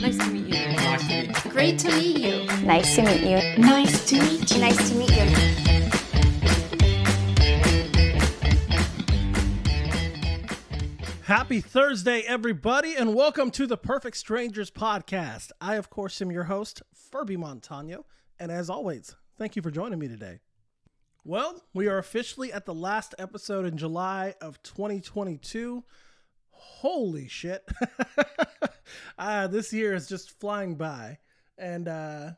Nice to meet you. Nice to meet you. Great to meet you. Nice to meet you. Nice to meet you. Nice to meet you. Happy Thursday, everybody, and welcome to the Perfect Strangers podcast. I, of course, am your host, Furby Montano, and as always, thank you for joining me today. Well, we are officially at the last episode in July of 2022. Holy shit. uh, this year is just flying by. And uh,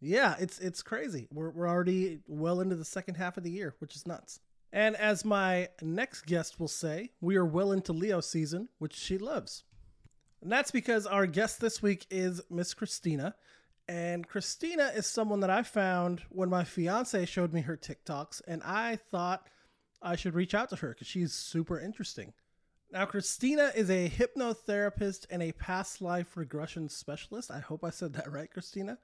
yeah, it's it's crazy. We're, we're already well into the second half of the year, which is nuts. And as my next guest will say, we are well into Leo season, which she loves. And that's because our guest this week is Miss Christina. And Christina is someone that I found when my fiance showed me her TikToks, and I thought I should reach out to her because she's super interesting. Now, Christina is a hypnotherapist and a past life regression specialist. I hope I said that right, Christina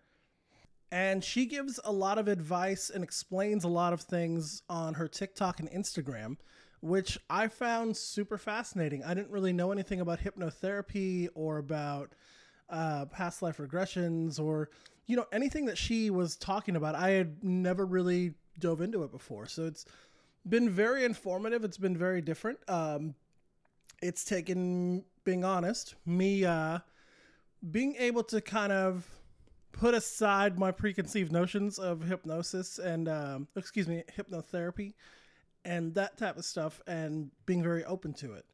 and she gives a lot of advice and explains a lot of things on her TikTok and Instagram, which I found super fascinating. I didn't really know anything about hypnotherapy or about uh, past life regressions or you know anything that she was talking about. I had never really dove into it before, so it's been very informative. It's been very different. Um, it's taken, being honest, me uh, being able to kind of put aside my preconceived notions of hypnosis and um, excuse me hypnotherapy and that type of stuff and being very open to it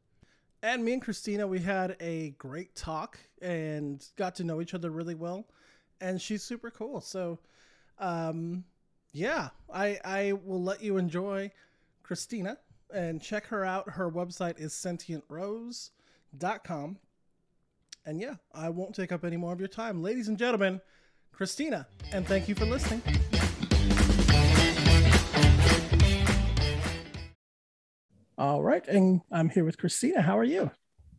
and me and christina we had a great talk and got to know each other really well. And she's super cool. So um, yeah i i will let you enjoy christina and check her out. Her website is sentientrose.com and yeah i won't take up any more of your time. Ladies and gentlemen Christina, and thank you for listening. All right, and I'm here with Christina. How are you?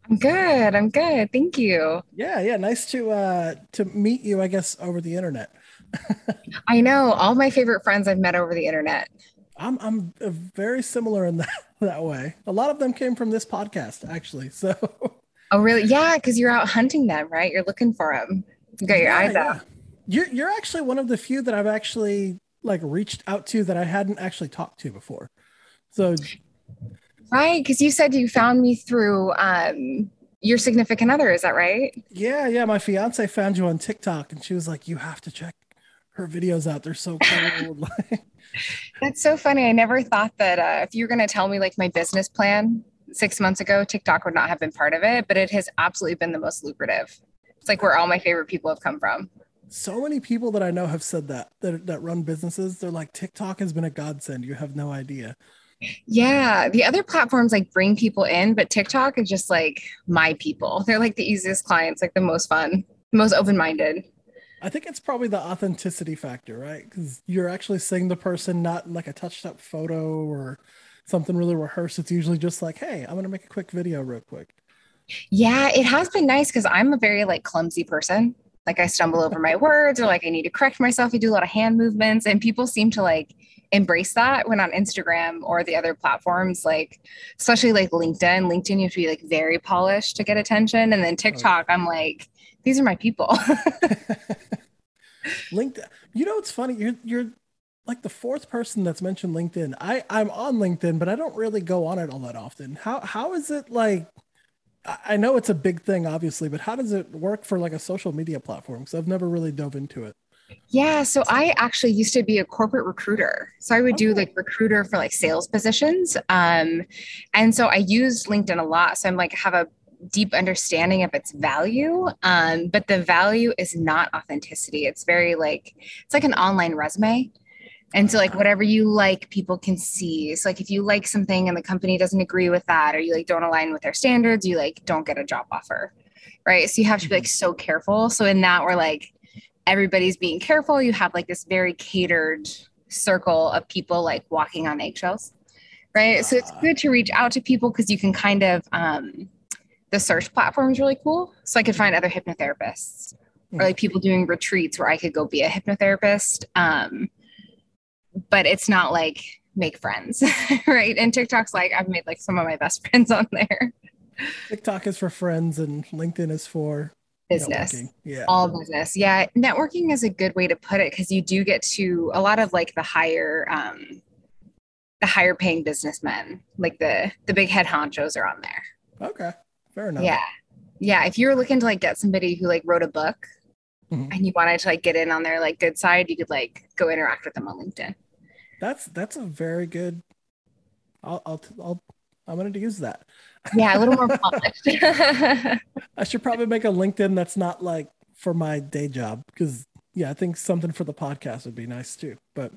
I'm good. I'm good. Thank you. Yeah, yeah, nice to uh to meet you, I guess, over the internet. I know all my favorite friends I've met over the internet. I'm I'm uh, very similar in that that way. A lot of them came from this podcast, actually. So. Oh, really? Yeah, because you're out hunting them, right? You're looking for them. You got your Yeah, eyes yeah. out. You're you're actually one of the few that I've actually like reached out to that I hadn't actually talked to before. So Right. Because you said you found me through um, your significant other. Is that right? Yeah, yeah. My fiance found you on TikTok, and she was like, "You have to check her videos out. They're so cool." That's so funny. I never thought that uh, if you were going to tell me like my business plan six months ago, TikTok would not have been part of it, but it has absolutely been the most lucrative. It's like where all my favorite people have come from. so many people that I know have said that that that run businesses. They're like, TikTok has been a godsend. You have no idea. Yeah, the other platforms like bring people in, but TikTok is just like my people. They're like the easiest clients, like the most fun, most open minded. I think it's probably the authenticity factor, right? Because you're actually seeing the person, not like a touched up photo or something really rehearsed. It's usually just like, "Hey, I'm gonna make a quick video real quick." Yeah, it has been nice because I'm a very like clumsy person. Like I stumble over my words or like I need to correct myself. I do a lot of hand movements, and people seem to like embrace that when on Instagram or the other platforms, like especially like LinkedIn. LinkedIn, you have to be like very polished to get attention. And then oh, TikTok, I'm like, these are my people. LinkedIn. You know, it's funny. You're you're like the fourth person that's mentioned LinkedIn. I I'm on LinkedIn, but I don't really go on it all that often. How how is it like? I know it's a big thing, obviously, but how does it work for like a social media platform? Because I've never really dove into it. Yeah, so I actually used to be a corporate recruiter. So I would do like recruiter for like sales positions. Um, and so I used LinkedIn a lot. So I'm like have a deep understanding of its value. Um, but the value is not authenticity. It's very like it's like an online resume. And so like whatever you like, people can see. So like if you like something and the company doesn't agree with that, or you like don't align with their standards, you like don't get a job offer. Right. So you have to be like so careful. So in that we're like everybody's being careful. You have like this very catered circle of people like walking on eggshells. Right. So it's good to reach out to people because you can kind of um the search platform is really cool. So I could find other hypnotherapists or like people doing retreats where I could go be a hypnotherapist. Um, but it's not like make friends, right? And TikTok's like I've made like some of my best friends on there. TikTok is for friends and LinkedIn is for business. networking. Yeah. All business. Yeah. Networking is a good way to put it because you do get to a lot of like the higher um the higher paying businessmen, like the the big head honchos are on there. Okay. Fair enough. Yeah. Yeah. If you're looking to like get somebody who like wrote a book Mhm. and you wanted to like get in on their like good side, you could like go interact with them on LinkedIn. That's that's a very good. I'll I'll, I'll I'm gonna use that. Yeah, a little more polished. I should probably make a LinkedIn that's not like for my day job because yeah, I think something for the podcast would be nice too. But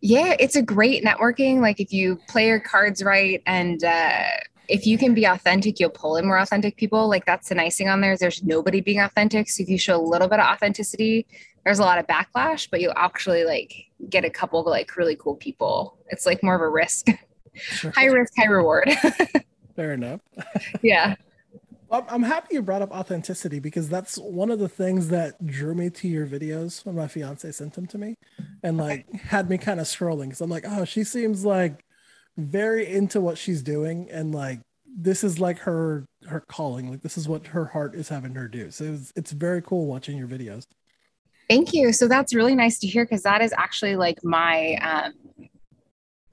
yeah, it's a great networking. Like if you play your cards right and uh if you can be authentic, you'll pull in more authentic people. Like that's the nice thing on there is there's nobody being authentic. So if you show a little bit of authenticity, there's a lot of backlash, but you'll actually like get a couple of like really cool people. It's like more of a risk. sure. high risk, high reward. fair enough. yeah. I'm happy you brought up authenticity because that's one of the things that drew me to your videos when my fiance sent them to me and like had me kind of scrolling because I'm like, oh, she seems like very into what she's doing and like this is like her her calling like this is what her heart is having her do so it's, it's very cool watching your videos Thank you. So that's really nice to hear because that is actually like my um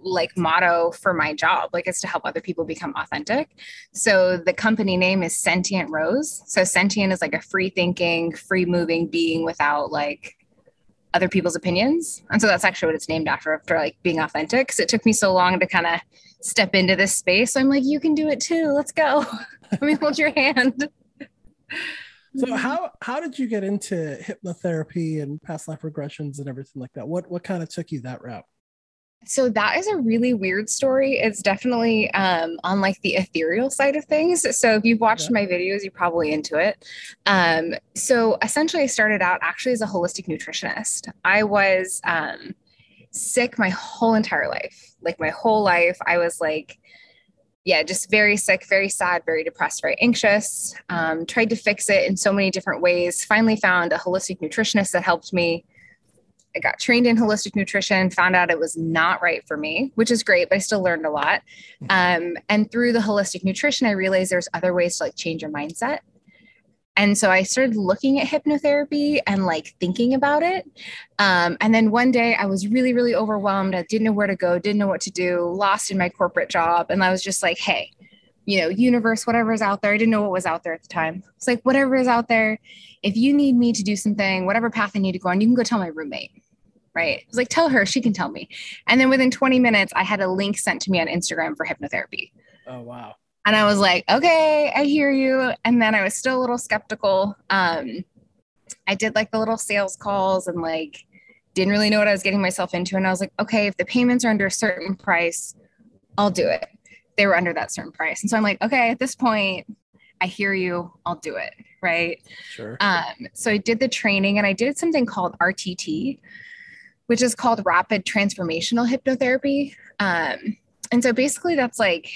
like motto for my job like it's to help other people become authentic. So the company name is sentient rose. So sentient is like a free thinking free moving being without like other people's opinions. And so that's actually what it's named after after like being authentic. Because it took me so long to kind of step into this space. So i'm like you can do it too. Let's go. Let me hold your hand. So how how did you get into hypnotherapy and past life regressions and everything like that? What what kind of took you that route So that is a really weird story. It's definitely um, on like the ethereal side of things. So if you've watched Yeah. my videos, you're probably into it. Um, so essentially, I started out actually as a holistic nutritionist. I was um, sick my whole entire life. Like my whole life, I was like, yeah, just very sick, very sad, very depressed, very anxious. Um, tried to fix it in so many different ways. Finally found a holistic nutritionist that helped me. I got trained in holistic nutrition, found out it was not right for me, which is great, but I still learned a lot. Um, and through the holistic nutrition, I realized there's other ways to like change your mindset. And so I started looking at hypnotherapy and like thinking about it. Um, and then one day I was really, really overwhelmed. I didn't know where to go, didn't know what to do, lost in my corporate job. And I was just like, hey, you know, universe, whatever is out there. I didn't know what was out there at the time. It's like, whatever is out there, if you need me to do something, whatever path I need to go on, you can go tell my roommate. Right. I was like, tell her, she can tell me. And then within 20 minutes, I had a link sent to me on Instagram for hypnotherapy. oh wow And I was like, okay, I hear you. And then I was still a little skeptical. Um, I did like the little sales calls and like didn't really know what I was getting myself into. And I was like, okay, if the payments are under a certain price, I'll do it. They were under that certain price. And so I'm like, okay, at this point, I hear you, I'll do it. Right. sure Um, so I did the training and I did something called RTT, which is called rapid transformational hypnotherapy. Um, and so basically that's like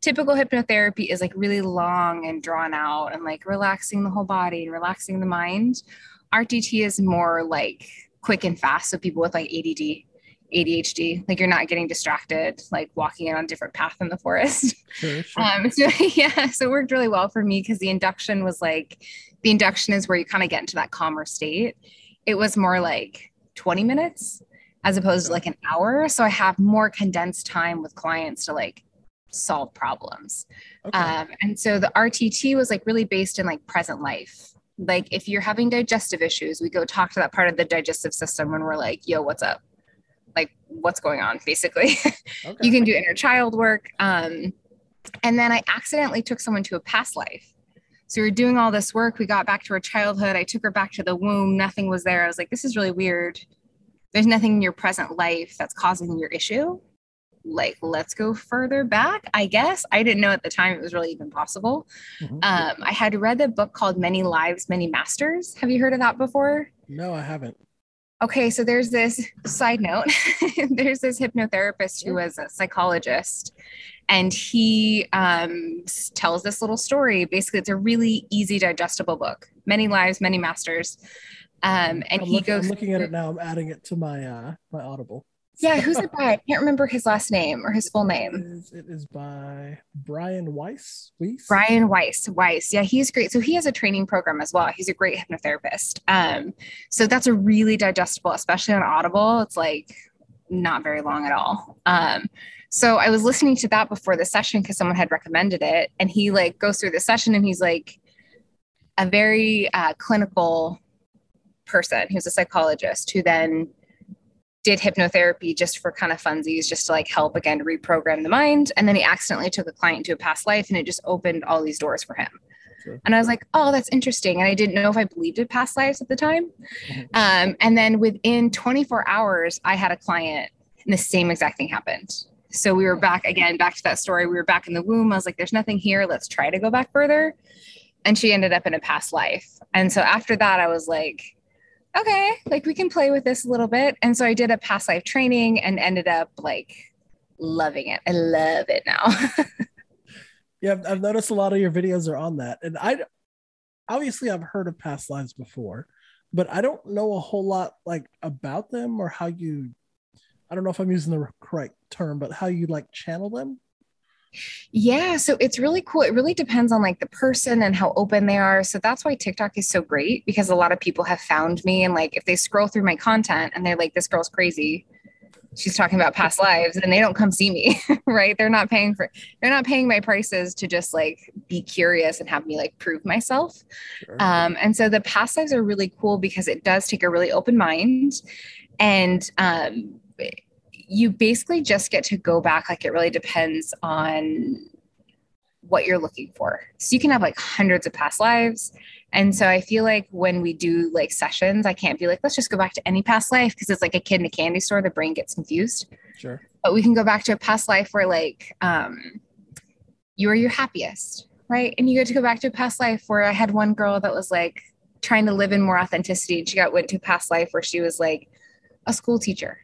typical hypnotherapy is like really long and drawn out and like relaxing the whole body and relaxing the mind. RTT is more like quick and fast. So people with like ADD, ADHD, like you're not getting distracted, like walking in on a different path in the forest. sure sure Um, so yeah, so it worked really well for me because the induction was like the induction is where you kind of get into that calmer state. It was more like 20 minutes as opposed to like an hour. So I have more condensed time with clients to like solve problems. okay. Um, and so the RTT was like really based in like present life. Like if you're having digestive issues, we go talk to that part of the digestive system when we're like, yo, what's up? Like what's going on basically. okay. you can do inner child work. Um, and then I accidentally took someone to a past life. So we were doing all this work. We got back to her childhood. I took her back to the womb. Nothing was there. I was like, this is really weird. There's nothing in your present life that's causing your issue. Like, let's go further back, I guess. I didn't know at the time it was really even possible. Mhm. Um, I had read the book called Many Lives, Many Masters. Have you heard of that before? no i haven't Okay, so there's this side note. there's this hypnotherapist who was a psychologist, and he um, tells this little story. Basically, it's a really easy, digestible book. Many lives, many masters. Um, and I'm he goes. I'm looking at it now i'm adding it to my uh my audible Yeah, who's it by? I can't remember his last name or his full name. is, it is by Brian Weiss. Weiss? Brian Weiss. Weiss. Yeah, he's great. So he has a training program as well. He's a great hypnotherapist. Um, so that's a really digestible, especially on Audible. It's like not very long at all. Um, so I was listening to that before the session because someone had recommended it, and he like goes through the session and he's like a very uh, clinical person. He was a psychologist who then did hypnotherapy just for kind of funsies, just to like help again reprogram the mind. And then he accidentally took a client to a past life and it just opened all these doors for him. Sure. And I was like, oh, that's interesting. And I didn't know if I believed in past lives at the time. Mhm. Um, and then within 24 hours, I had a client and the same exact thing happened. So we were back again, back to that story. We were back in the womb. I was like, there's nothing here. Let's try to go back further. And she ended up in a past life. And so after that, I was like, okay, like we can play with this a little bit. And so I did a past life training and ended up like loving it. I love it now. Yeah, I've, noticed a lot of your videos are on that, and I obviously I've heard of past lives before, but I don't know a whole lot like about them or how you. I don't know if I'm using the correct term, but how you like channel them. Yeah, so it's really cool. It really depends on like the person and how open they are. So that's why TikTok is so great because a lot of people have found me and like if they scroll through my content and they're like this girl's crazy. She's talking about past lives and they don't come see me, right? They're not paying for they're not paying my prices to just like be curious and have me like prove myself. Sure. Um, and so the past lives are really cool because it does take a really open mind. And um, you basically just get to go back. Like it really depends on what you're looking for. So you can have like hundreds of past lives. And so I feel like when we do like sessions, I can't be like, let's just go back to any past life because it's like a kid in a candy store. The brain gets confused sure. but we can go back to a past life where like um you were your happiest right and you get to go back to a past life where i had one girl that was like trying to live in more authenticity and she got went to a past life where she was like a school teacher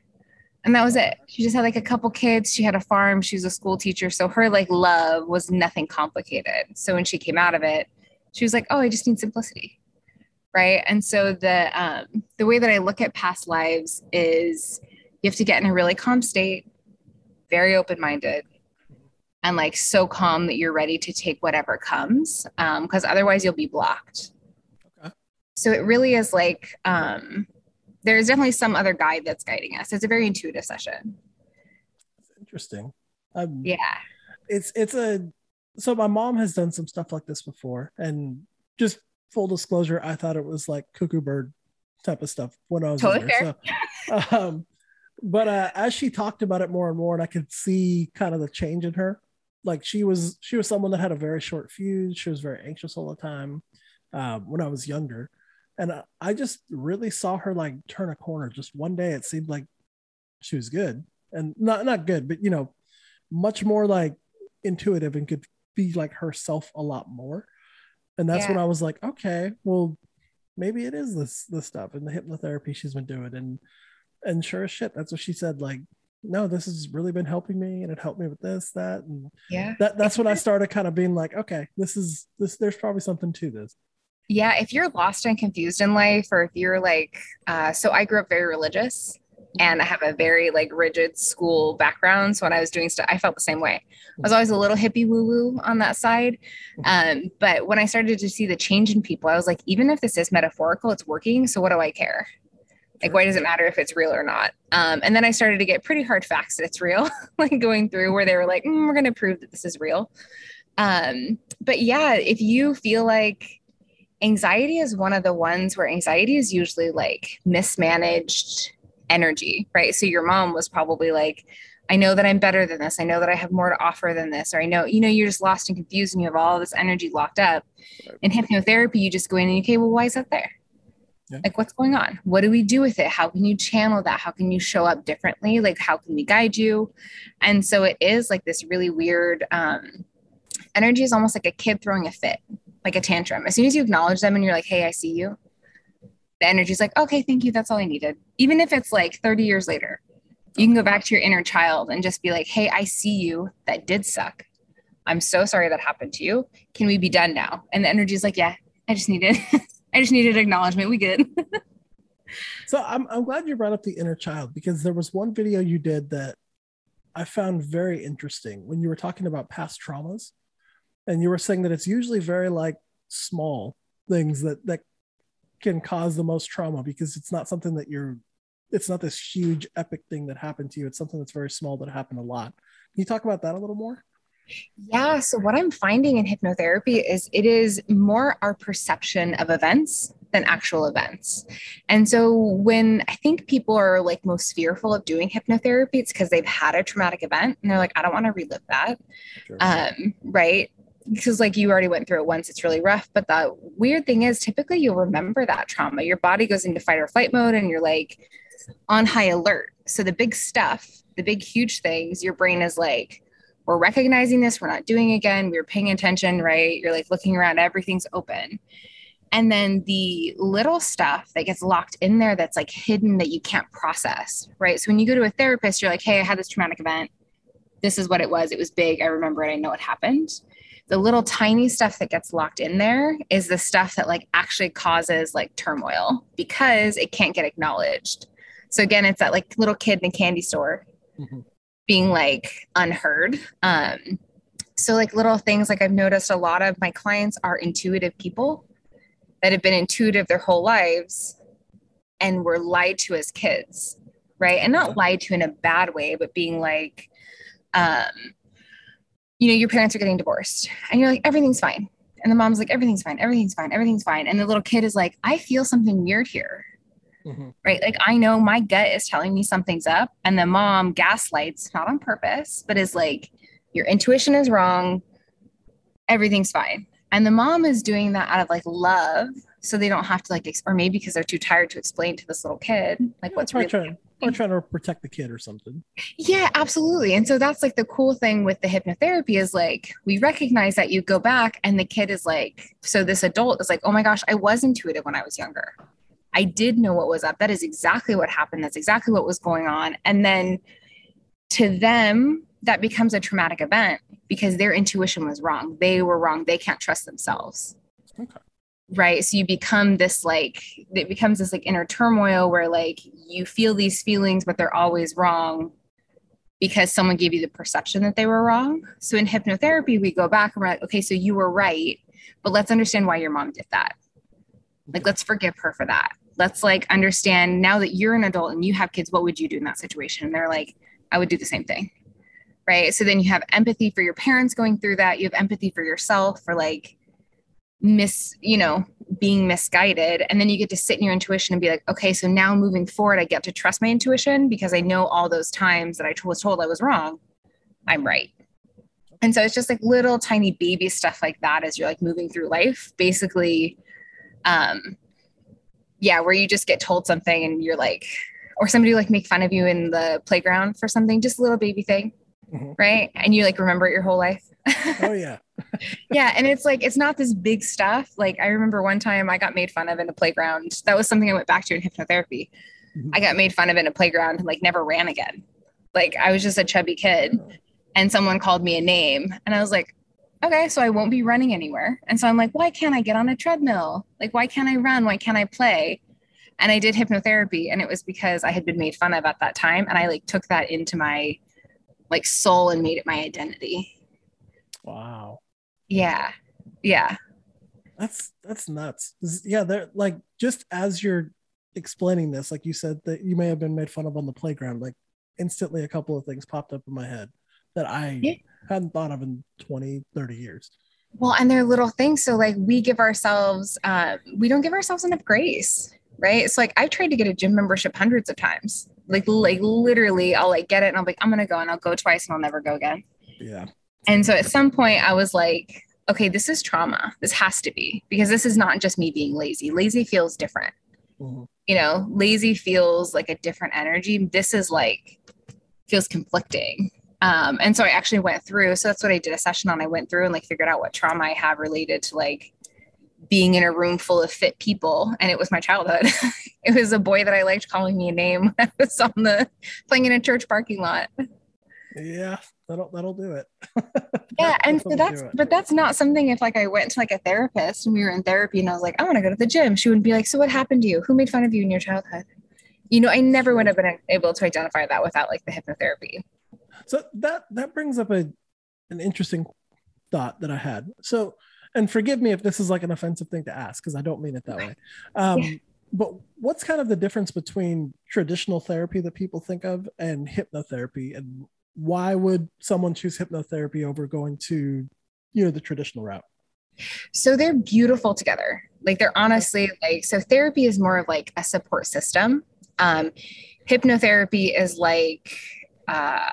and that was it she just had like a couple kids she had a farm she was a school teacher so her like love was nothing complicated so when she came out of it she was like oh i just need simplicity right and so the um the way that i look at past lives is you have to get in a really calm state, very open minded, and like so calm that you're ready to take whatever comes. Because otherwise, you'll be blocked. Okay. So it really is like um, there's definitely some other guide that's guiding us. It's a very intuitive session. Interesting. Um, Yeah. it's it's a so my mom has done some stuff like this before and just full disclosure i thought it was like cuckoo bird type of stuff when i was Totally younger. So, um but uh as she talked about it more and more and i could see kind of the change in her like she was she was someone that had a very short fuse she was very anxious all the time um, when i was younger and I, just really saw her like turn a corner. Just one day it seemed like she was good. And not not good but you know much more like intuitive and could be like herself a lot more. And that's when i was like okay well maybe it is this this stuff and the hypnotherapy she's been doing. And and sure as shit that's what she said like no this has really been helping me and it helped me with this that and Yeah. that that's when i started kind of being like okay this is this there's probably something to this Yeah. If you're lost and confused in life, or if you're like, uh, so I grew up very religious and I have a very like rigid school background. So when I was doing stuff, I felt the same way. I was always a little hippie woo woo on that side. Um, but when I started to see the change in people, I was like, even if this is metaphorical, it's working. So what do I care? Like, why does it matter if it's real or not? Um, and then I started to get pretty hard facts that it's real, like going through where they were like, "Mm, we're going to prove that this is real. Um, but yeah, if you feel like anxiety is one of the ones where anxiety is usually like mismanaged energy, right? So your mom was probably like, I know that I'm better than this. I know that I have more to offer than this. Or I know, you know, you're just lost and confused and you have all this energy locked up. Right. In hypnotherapy, you just go in and, okay, well, why is that there? Yeah. Like, what's going on? What do we do with it? How can you channel that? How can you show up differently? Like, how can we guide you? And so it is like this really weird um, energy is almost like a kid throwing a fit, like a tantrum. As soon as you acknowledge them and you're like, hey, I see you, the energy's like, okay, thank you. That's all I needed. Even if it's like 30 years later, you can go back to your inner child and just be like, hey, I see you. That did suck. I'm so sorry that happened to you. Can we be done now? And the energy's like, yeah, I just needed, I just needed acknowledgement. We good. So I'm I'm glad you brought up the inner child because there was one video you did that I found very interesting when you were talking about past traumas, and you were saying that it's usually very like small things that that can cause the most trauma because it's not something that you're it's not this huge epic thing that happened to you it's something that's very small that happened a lot can you talk about that a little more Yeah. So, what I'm finding in hypnotherapy is it is more our perception of events than actual events. And so, when I think people are like most fearful of doing hypnotherapy, it's because they've had a traumatic event and they're like, I don't want to relive that. Sure. Um, right. Because, like, you already went through it once, it's really rough. But the weird thing is, typically you'll remember that trauma. Your body goes into fight or flight mode and you're like on high alert. So, the big stuff, the big, huge things, your brain is like, we're recognizing this, we're not doing it again, we're paying attention, right? You're like looking around, everything's open. And then the little stuff that gets locked in there that's like hidden that you can't process, right? So when you go to a therapist, you're like, hey, I had this traumatic event. This is what it was. It was big. I remember it. I know what happened. The little tiny stuff that gets locked in there is the stuff that like actually causes like turmoil because it can't get acknowledged. So again, it's that like little kid in the candy store Mhm. being like unheard. Um, so like little things like I've noticed a lot of my clients are intuitive people that have been intuitive their whole lives and were lied to as kids, right? And not lied to in a bad way, but being like, um, you know, your parents are getting divorced and you're like, everything's fine. And the mom's like, everything's fine, everything's fine, everything's fine. And the little kid is like, I feel something weird here Mhm. right? Like I know my gut is telling me something's up, and the mom gaslights, not on purpose, but is like, your intuition is wrong, everything's fine. And the mom is doing that out of like love, so they don't have to like, ex- or maybe because they're too tired to explain to this little kid like what's Probably really. Or trying to protect the kid or something Yeah, absolutely. And so that's like the cool thing with the hypnotherapy is like we recognize that you go back, and the kid is like, so this adult is like, oh my gosh, I was intuitive when I was younger. I did know what was up. That is exactly what happened. That's exactly what was going on. And then to them, that becomes a traumatic event because their intuition was wrong. They were wrong. They can't trust themselves. Okay. Right. So you become this like, it becomes this like inner turmoil where like you feel these feelings, but they're always wrong because someone gave you the perception that they were wrong. So in hypnotherapy, we go back and we're like, okay, so you were right, but let's understand why your mom did that. Like, let's forgive her for that. Let's like understand now that you're an adult and you have kids, what would you do in that situation? And they're like, I would do the same thing. Right. So then you have empathy for your parents going through that. You have empathy for yourself for like miss, you know, being misguided. And then you get to sit in your intuition and be like, okay, so now moving forward, I get to trust my intuition because I know all those times that I was told I was wrong, I'm right. And so it's just like little tiny baby stuff like that as you're like moving through life. Basically, um, yeah, where you just get told something and you're like, or somebody like make fun of you in the playground for something, just a little baby thing, Mhm. right? And you like remember it your whole life. oh yeah yeah, and it's like it's not this big stuff. Like I remember one time I got made fun of in a playground. That was something I went back to in hypnotherapy. Mhm. I got made fun of in a playground and like never ran again. Like I was just a chubby kid and someone called me a name and I was like, okay, so I won't be running anywhere. And so I'm like, why can't I get on a treadmill? Like why can't I run? Why can't I play? And I did hypnotherapy and it was because I had been made fun of at that time and I like took that into my like soul and made it my identity. wow Yeah. Yeah. That's that's nuts. Yeah, they're like just as you're explaining this, like you said that you may have been made fun of on the playground, like instantly a couple of things popped up in my head that I Yeah. hadn't thought of in 20, 30 years. Well, and they're little things. So like we give ourselves, um, we don't give ourselves enough grace, right? It's like I've tried to get a gym membership hundreds of times. Like like literally, I'll like get it and I'll be like, I'm gonna go and I'll go twice and I'll never go again. Yeah. And so at some point I was like, okay, this is trauma. This has to be because this is not just me being lazy. Lazy feels different. Mhm. You know, lazy feels like a different energy. This is like feels conflicting. Um, and so I actually went through. So that's what I did a session on. I went through and like figured out what trauma I have related to like being in a room full of fit people. And it was my childhood. it was a boy that I liked calling me a name when I was on the playing in a church parking lot. Yeah. That'll that'll do it. yeah and so that's but that's not something if like i went to like a therapist and we were in therapy and i was like i want to go to the gym she wouldn't be like so what happened to you who made fun of you in your childhood you know i never would have been able to identify that without like the hypnotherapy So that that brings up a an interesting thought that I had. So, and forgive me if this is like an offensive thing to ask because I don't mean it that way. Um, Yeah. But what's kind of the difference between traditional therapy that people think of and hypnotherapy, and why would someone choose hypnotherapy over going to, you know, the traditional route? so they're beautiful together. Like they're honestly like so therapy is more of like a support system. Um hypnotherapy is like uh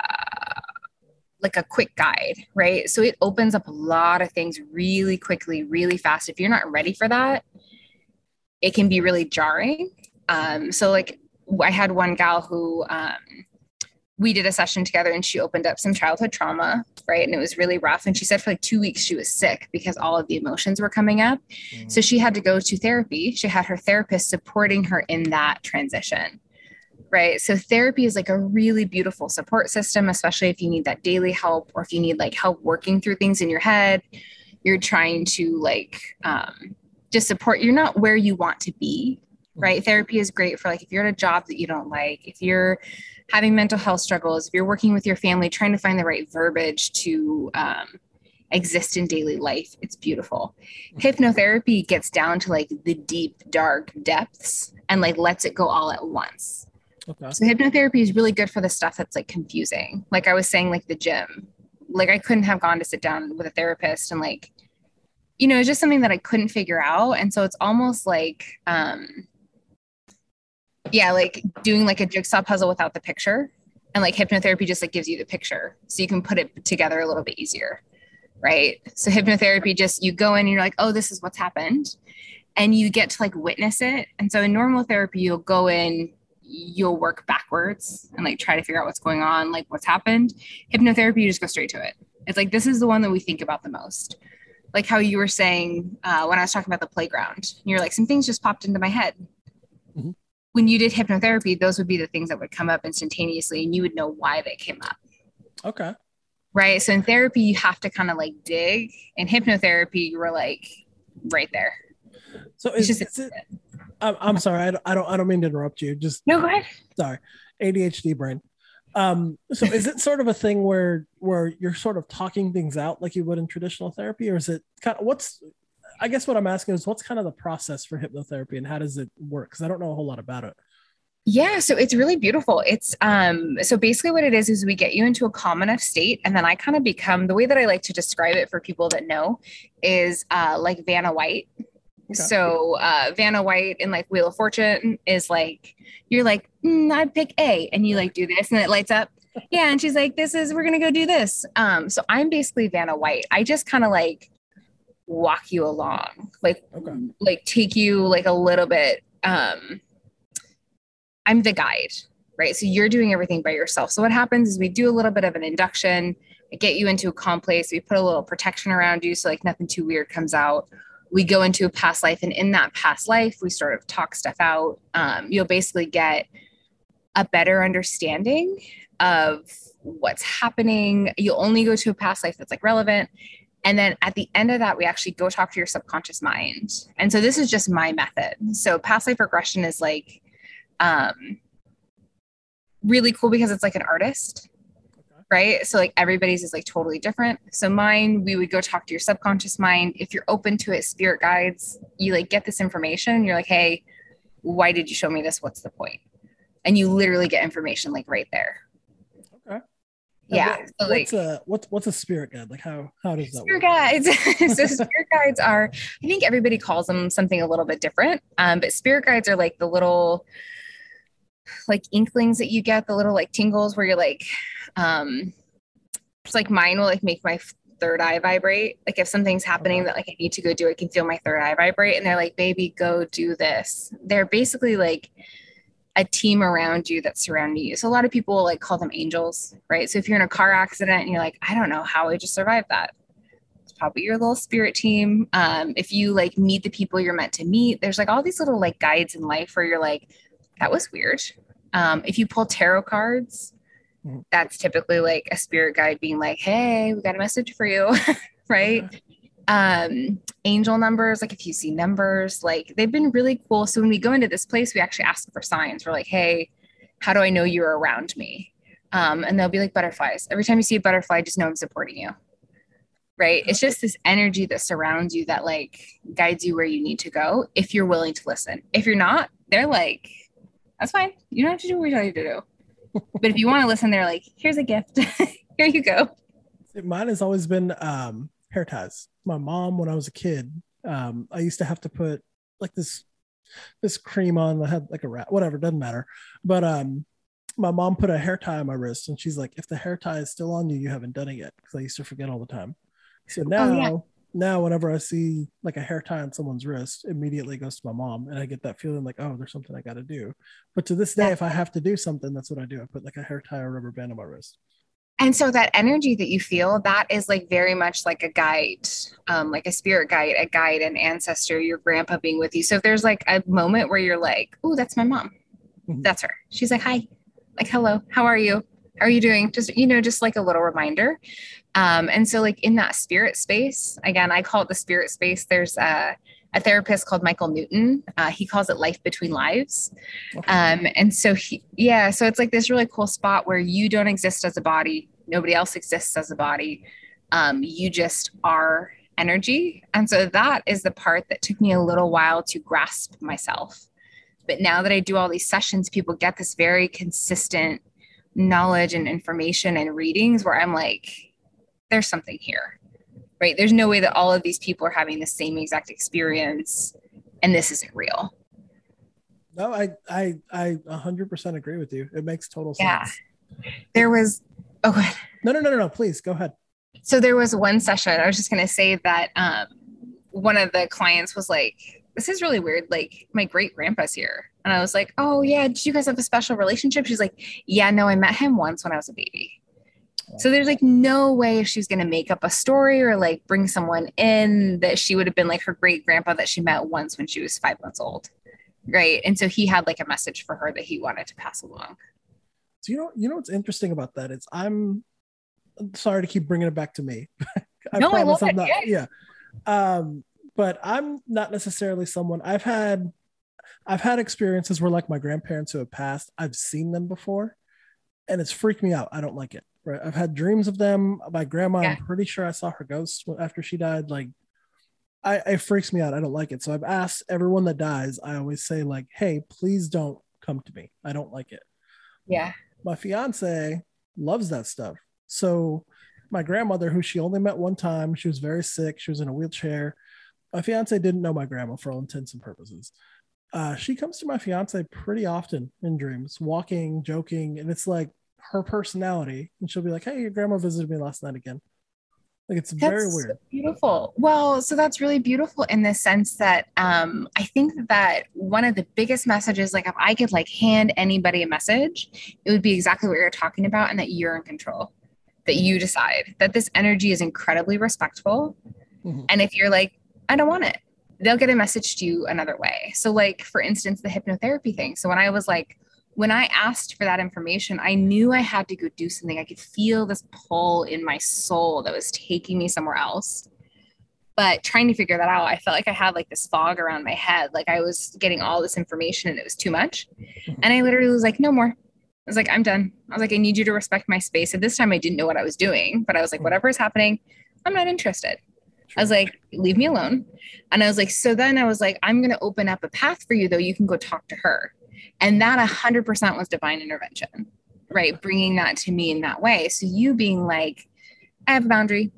like a quick guide right? So it opens up a lot of things really quickly really fast. If you're not ready for that it can be really jarring. Um so like i had one gal who um we did a session together and she opened up some childhood trauma right and it was really rough and she said for like two weeks she was sick because all of the emotions were coming up so she had to go to therapy. She had her therapist supporting her in that transition. Right. So therapy is like a really beautiful support system, especially if you need that daily help or if you need like help working through things in your head. You're trying to like um, just support, you're not where you want to be. Right. Therapy is great for like if you're at a job that you don't like, if you're having mental health struggles, if you're working with your family, trying to find the right verbiage to um, exist in daily life. It's beautiful. Hypnotherapy gets down to like the deep, dark depths and like lets it go all at once. Okay. So hypnotherapy is really good for the stuff that's like confusing. Like I was saying, like the gym. Like I couldn't have gone to sit down with a therapist and like, you know, it's just something that I couldn't figure out. And so it's almost like um yeah, like doing like a jigsaw puzzle without the picture. And like hypnotherapy just like gives you the picture. So you can put it together a little bit easier. Right. So hypnotherapy just you go in and you're like, oh, this is what's happened. And you get to like witness it. And so in normal therapy, you'll go in, you'll work backwards and like try to figure out what's going on, like what's happened. Hypnotherapy, you just go straight to it. It's like this is the one that we think about the most. Like how you were saying uh, when I was talking about the playground, you're like, some things just popped into my head. When you did hypnotherapy, those would be the things that would come up instantaneously and you would know why they came up. Okay. Right. So in therapy, you have to kind of like dig. In hypnotherapy, you were like right there. So It's is, just is it? I'm, I'm sorry. I don't, I don't. I don't mean to interrupt you. Just no, go ahead. sorry. ADHD brain. Um. So is it sort of a thing where where you're sort of talking things out like you would in traditional therapy, or is it kind of what's? I guess what I'm asking is what's kind of the process for hypnotherapy and how does it work? Because I don't know a whole lot about it. Yeah, so it's really beautiful. It's um so basically what it is is we get you into a calm enough state and then I kind of become the way that I like to describe it for people that know is uh like Vanna White. So uh Vanna White in like Wheel of Fortune is like you're like mm, I'd pick A and you like do this and it lights up. Yeah, and she's like this is we're going to go do this. Um so I'm basically Vanna White. I just kind of like walk you along. Like Okay. like take you like a little bit um I'm the guide, right? So you're doing everything by yourself. So what happens is we do a little bit of an induction, I get you into a calm place, we put a little protection around you so like nothing too weird comes out. We go into a past life, and in that past life, we sort of talk stuff out. Um, you'll basically get a better understanding of what's happening. You'll only go to a past life that's like relevant. And then at the end of that, we actually go talk to your subconscious mind. And so this is just my method. So past life regression is like um really cool because it's like an artist right so like everybody's is like totally different so mine we would go talk to your subconscious mind if you're open to it spirit guides you like get this information you're like hey why did you show me this what's the point? and you literally get information like right there. Yeah so what- like what's a what's what's a spirit guide? Like how how does that spirit work? guides so spirit guides are i think everybody calls them something a little bit different um, but spirit guides are like the little like inklings that you get the little like tingles where you're like um it's like mine will like make my third eye vibrate like if something's happening that like i need to go do i can feel my third eye vibrate and they're like baby go do this they're basically like a team around you that's surrounding you. So a lot of people like call them angels right? So if you're in a car accident and you're like i don't know how i just survived that. It's probably your little spirit team. Um, if you like meet the people you're meant to meet there's like all these little like guides in life where you're like that was weird. Um, if you pull tarot cards Mhm. that's typically like a spirit guide being like, hey, we got a message for you, right? Um, angel numbers, like if you see numbers, like they've been really cool. So when we go into this place, we actually ask for signs. We're like, hey, how do I know you're around me? Um, and they'll be like butterflies. Every time you see a butterfly, just know I'm supporting you. Right. It's just this energy that surrounds you that like guides you where you need to go if you're willing to listen. If you're not, they're like, that's fine. You don't have to do what we tell you to do. but if you want to listen, they're like, here's a gift. Here you go. Mine has always been um, hair ties. My mom, when I was a kid, um, I used to have to put like this this cream on. I had like a rat, whatever, doesn't matter. But um, my mom put a hair tie on my wrist, and she's like, "If the hair tie is still on you, you haven't done it yet." Because I used to forget all the time. So now, Oh, yeah. now whenever I see like a hair tie on someone's wrist, immediately goes to my mom, and I get that feeling like, "Oh, there's something I got to do." But to this day, Yeah. if I have to do something, that's what I do. I put like a hair tie or rubber band on my wrist. And so that energy that you feel, that is like very much like a guide, um, like a spirit guide, a guide, an ancestor, your grandpa being with you. So if there's like a moment where you're like, oh, that's my mom. Mhm. That's her. She's like, hi, like, hello, how are you? How are you doing? Just, you know, just like a little reminder. Um, and so like in that spirit space, again, I call it the spirit space. There's a, a therapist called Michael Newton. Uh, he calls it life between lives. Okay. Um, and so he, yeah, so it's like this really cool spot where you don't exist as a body, nobody else exists as a body. Um, you just are energy. And so that is the part that took me a little while to grasp myself. But now that I do all these sessions, people get this very consistent knowledge and information and readings where I'm like, there's something here, right? There's no way that all of these people are having the same exact experience and this isn't real. No, I I I 100% agree with you. It makes total sense. Yeah. There was, oh. No, no, no, no, no. Please go ahead. so there was one session i was just going to say that um, one of the clients was like this is really weird like my great grandpa's here and i was like oh yeah did you guys have a special relationship she's like yeah no i met him once when i was a baby so there's like no way if she was going to make up a story or like bring someone in that she would have been like her great grandpa that she met once when she was five months old right and so he had like a message for her that he wanted to pass along So you know, you know what's interesting about that is I'm sorry to keep bringing it back to me. No, I love I'm it. not. Yeah. Um, but I'm not necessarily someone. I've had, I've had experiences where like my grandparents who have passed, I've seen them before, and it's freaked me out. I don't like it. Right. I've had dreams of them. My grandma, Yeah. I'm pretty sure I saw her ghost after she died. Like, I it freaks me out. I don't like it. So I've asked everyone that dies. I always say like, hey, please don't come to me. I don't like it yeah my fiance loves that stuff. So my grandmother, who she only met one time, she was very sick. She was in a wheelchair. My fiance didn't know my grandma for all intents and purposes. Uh, she comes to my fiance pretty often in dreams, walking, joking, and it's like her personality. And she'll be like, "Hey, your grandma visited me last night again." Like it's very weird. Beautiful. Well, so that's really beautiful in the sense that um, I think that one of the biggest messages, like if I could like hand anybody a message, it would be exactly what you're talking about, and that you're in control, that you decide that this energy is incredibly respectful, Mhm. and if you're like, I don't want it, they'll get a message to you another way. So, like for instance, the hypnotherapy thing. So when I was like when I asked for that information, I knew I had to go do something. I could feel this pull in my soul that was taking me somewhere else. But trying to figure that out, I felt like I had like this fog around my head. Like I was getting all this information and it was too much. And I literally was like, no more. I was like, I'm done. I was like, I need you to respect my space. At this time, I didn't know what I was doing, but I was like, mm-hmm. whatever is happening, I'm not interested. I was like, leave me alone. And I was like, so then I was like, I'm going to open up a path for you, though. You can go talk to her. And that 100% was divine intervention, right? Bringing that to me in that way. So you being like, I have a boundary.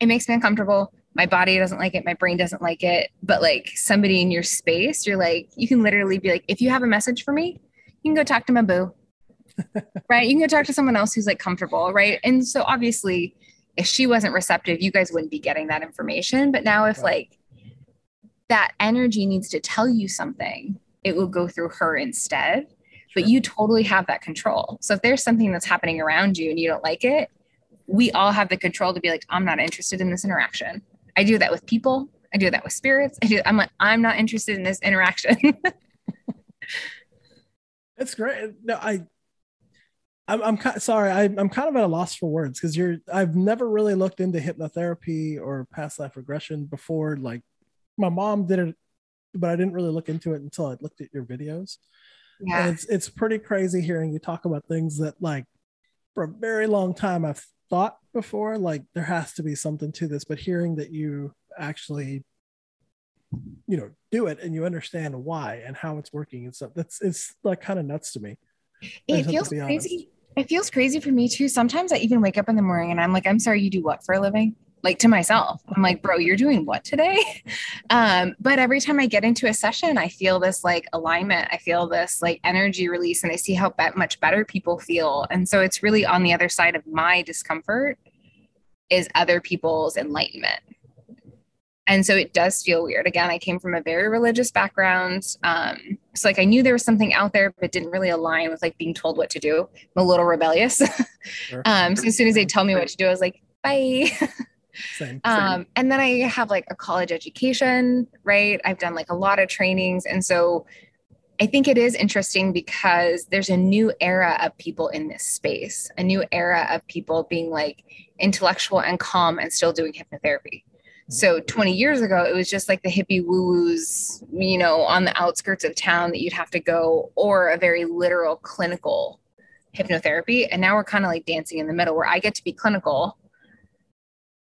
It makes me uncomfortable. My body doesn't like it. My brain doesn't like it. But like somebody in your space, you're like, you can literally be like, if you have a message for me, you can go talk to my boo. right? You can go talk to someone else who's like comfortable, right? And so obviously, if she wasn't receptive, you guys wouldn't be getting that information. But now, if Right. like that energy needs to tell you something, it will go through her instead. But you totally have that control. So if there's something that's happening around you and you don't like it, we all have the control to be like, I'm not interested in this interaction. I do that with people. I do that with spirits. I do. I'm like, I'm not interested in this interaction. It's great. No, I I'm, I'm ki- sorry. I, I'm kind of at a loss for words because you're. I've never really looked into hypnotherapy or past life regression before. Like, my mom did it, but I didn't really look into it until I looked at your videos. Yeah. And it's it's pretty crazy hearing you talk about things that like for a very long time I've thought before. Like there has to be something to this, but hearing that you actually, you know, do it and you understand why and how it's working and stuff. That's it's like kind of nuts to me. It feels honest. crazy. It feels crazy for me too. Sometimes I even wake up in the morning and I'm like, I'm sorry, you do what for a living? Like to myself, I'm like, bro, you're doing what today? Um, but every time I get into a session, I feel this like alignment. I feel this like energy release, and I see how be- much better people feel. And so it's really on the other side of my discomfort is other people's enlightenment. And so it does feel weird. Again, I came from a very religious background. Um, so like I knew there was something out there, but didn't really align with like being told what to do. I'm a little rebellious. Um, so as soon as they tell me what to do, I was like, bye. Same. um, and then I have like a college education, right? I've done like a lot of trainings. And so I think it is interesting because there's a new era of people in this space, a new era of people being like intellectual and calm and still doing hypnotherapy. So 20 years ago, it was just like the hippie woo woos, you know, on the outskirts of town that you'd have to go, or a very literal clinical hypnotherapy. And now we're kind of like dancing in the middle where I get to be clinical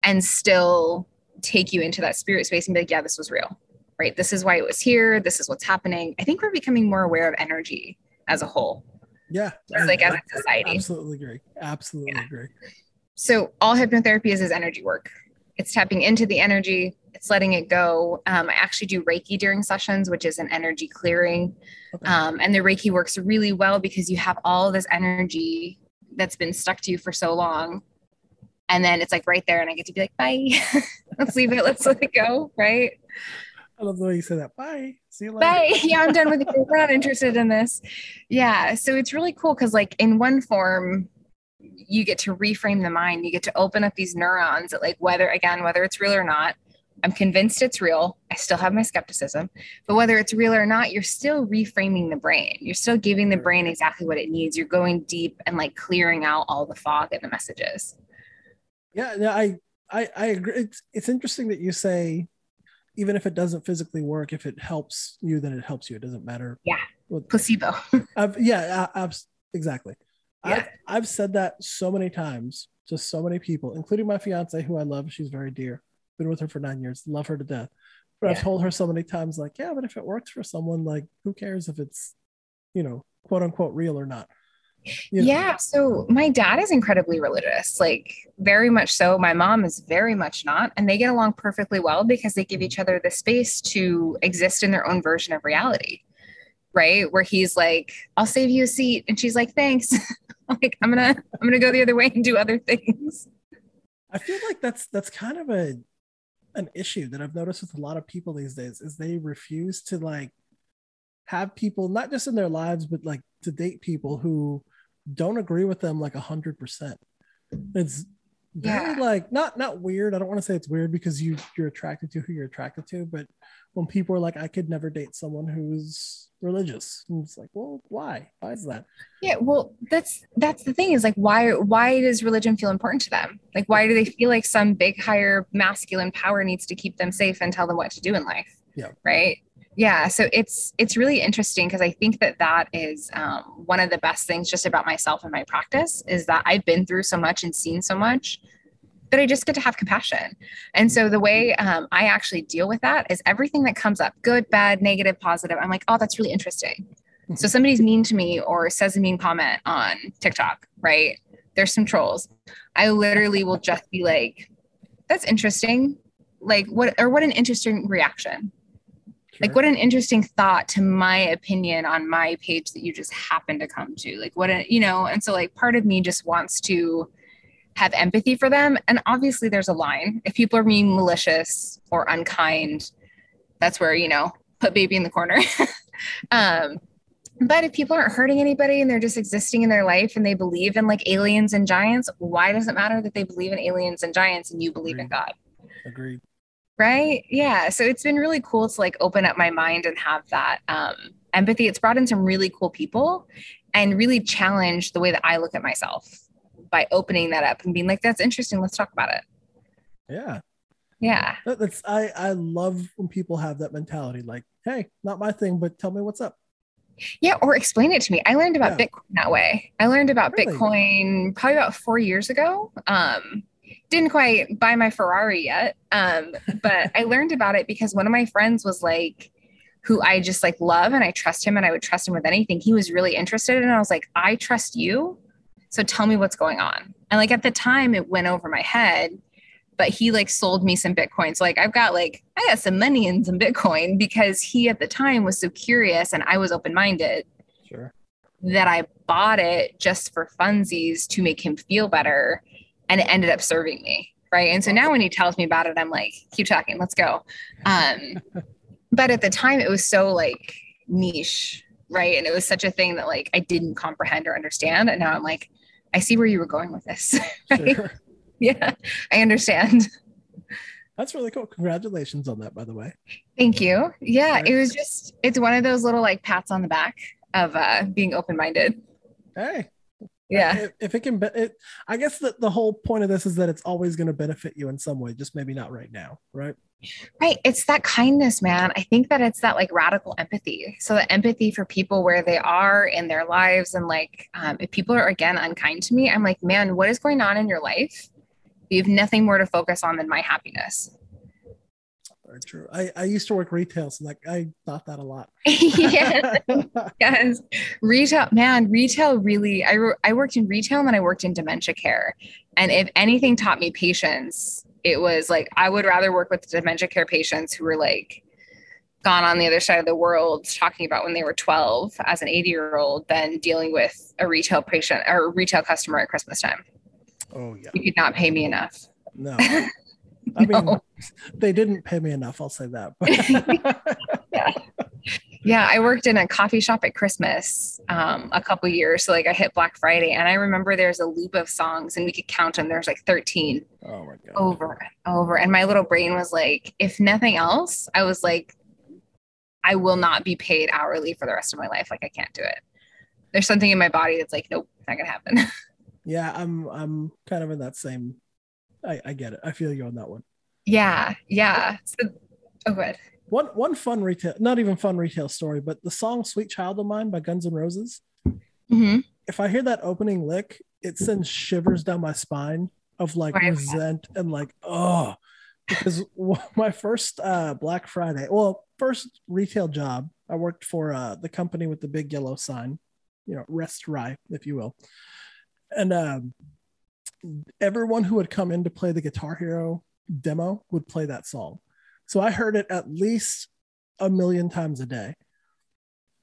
and still take you into that spirit space and be like, yeah, this was real, right? This is why it was here. This is what's happening. I think we're becoming more aware of energy as a whole, Yeah. just like as a society. absolutely agree. Absolutely Yeah. agree. So all hypnotherapy is is energy work. It's tapping into the energy. It's letting it go. Um, I actually do Reiki during sessions, which is an energy clearing. Okay. Um, and the Reiki works really well because you have all this energy that's been stuck to you for so long. And then it's like right there, and I get to be like, bye. let's leave it. Let's let it go. Right. I love the way you say that. Bye. See you later. Bye. Yeah, I'm done with you. We're not interested in this. Yeah. So it's really cool because, like, in one form, you get to reframe the mind. You get to open up these neurons that, like, whether, again, whether it's real or not, I'm convinced it's real. I still have my skepticism, but whether it's real or not, you're still reframing the brain. You're still giving the brain exactly what it needs. You're going deep and like clearing out all the fog and the messages. Yeah, yeah, I, I, I agree. It's, it's interesting that you say, even if it doesn't physically work, if it helps you, then it helps you. It doesn't matter. Yeah. What, Placebo. I've, yeah, I, I've, exactly. Yeah. I've, I've said that so many times to so many people, including my fiance, who I love. She's very dear. Been with her for nine years. Love her to death. But I've told her so many times, like, yeah, but if it works for someone, like, who cares if it's, you know, quote unquote real or not? Know? Yeah. So my dad is incredibly religious, like very much so. My mom is very much not. And they get along perfectly well because they give each other the space to exist in their own version of reality. Right. Where he's like, I'll save you a seat. And she's like, thanks. like, I'm gonna, I'm gonna go the other way and do other things. I feel like that's that's kind of a an issue that I've noticed with a lot of people these days is they refuse to like have people not just in their lives but like to date people who don't agree with them like a hundred percent. It's very Yeah. like not not weird. I don't want to say it's weird because you you're attracted to who you're attracted to, but when people are like, I could never date someone who's religious, and it's like, well, why? Why is that? Yeah. Well, that's, that's the thing is like, why, why does religion feel important to them? Like, why do they feel like some big, higher masculine power needs to keep them safe and tell them what to do in life? Yeah. Right. Yeah. So it's, it's really interesting because I think that that is um, one of the best things just about myself and my practice is that I've been through so much and seen so much that I just get to have compassion. And so the way um, I actually deal with that is everything that comes up, good, bad, negative, positive. I'm like, oh, that's really interesting. So somebody's mean to me or says a mean comment on TikTok, right? There's some trolls. I literally will just be like, that's interesting. Like what or what an interesting reaction. Like what an interesting thought to my opinion on my page that you just happen to come to. Like what a you know, and so like part of me just wants to have empathy for them. And obviously there's a line. If people are being malicious or unkind, that's where, you know, put baby in the corner. um but if people aren't hurting anybody and they're just existing in their life and they believe in like aliens and giants, why does it matter that they believe in aliens and giants and you believe in God? Agreed. Right. Yeah. So it's been really cool to like open up my mind and have that um, empathy. It's brought in some really cool people and really challenged the way that I look at myself by opening that up and being like, that's interesting. Let's talk about it. Yeah. Yeah. That- That's I I love when people have that mentality like, hey, not my thing, but tell me what's up. Yeah. Or explain it to me. I learned about Yeah. Bitcoin that way. I learned about Really? Bitcoin probably about four years ago. Um, didn't quite buy my Ferrari yet. Um, but I learned about it because one of my friends was like, who I just like love and I trust him and I would trust him with anything. He was really interested and I was like, I trust you. So tell me what's going on. And like at the time it went over my head, but he like sold me some Bitcoin. So like I've got like, I got some money in some Bitcoin because he at the time was so curious and I was open-minded Sure. that I bought it just for funsies to make him feel better. And it ended up serving me. Right. And so now when he tells me about it, I'm like, keep talking, let's go. Um, but at the time it was so like niche. Right. And it was such a thing that like I didn't comprehend or understand. And now I'm like, I see where you were going with this. Right? Sure. yeah, I understand. That's really cool. Congratulations on that, by the way. Thank you. Yeah, Right. it was just it's one of those little like pats on the back of uh being open-minded. Hey, Yeah. if, if it can, be, it, I guess that the whole point of this is that it's always going to benefit you in some way, just maybe not right now, right? Right. It's that kindness, man. I think that it's that like radical empathy. So the empathy for people where they are in their lives. And like um, if people are again unkind to me, I'm like, man, what is going on in your life? You have nothing more to focus on than my happiness. Very true. I, I used to work retail, so like I thought that a lot. yeah. Yes. Retail, man, retail really, I, wo- I worked in retail and then I worked in dementia care. And if anything taught me patience, it was like, I would rather work with dementia care patients who were like gone on the other side of the world talking about when they were 12 as an 80 year old than dealing with a retail patient or a retail customer at Christmas time. oh yeah. You could not pay me enough. No. I mean, they didn't pay me enough. I'll say that. Yeah, I worked in a coffee shop at Christmas um, a couple years. So like I hit Black Friday, and I remember there's a loop of songs, and we could count them. There's like 13 oh my god. over and over, and my little brain was like, if nothing else, I was like, I will not be paid hourly for the rest of my life. Like I can't do it. There's something in my body that's like, nope, not gonna happen. Yeah, I'm I'm kind of in that same. I, I get it. I feel you on that one. yeah, yeah. So, oh, good. One one fun retail, not even fun retail story, but the song "Sweet Child of Mine" by Guns N' Roses. hmm If I hear that opening lick, it sends shivers down my spine of like Right. resent and like oh, because my first uh, Black Friday, well, first retail job, I worked for uh, the company with the big yellow sign, you know, Best Buy, if you will, and um, everyone who would come in to play the Guitar Hero demo would play that song. So I heard it at least a million times a day.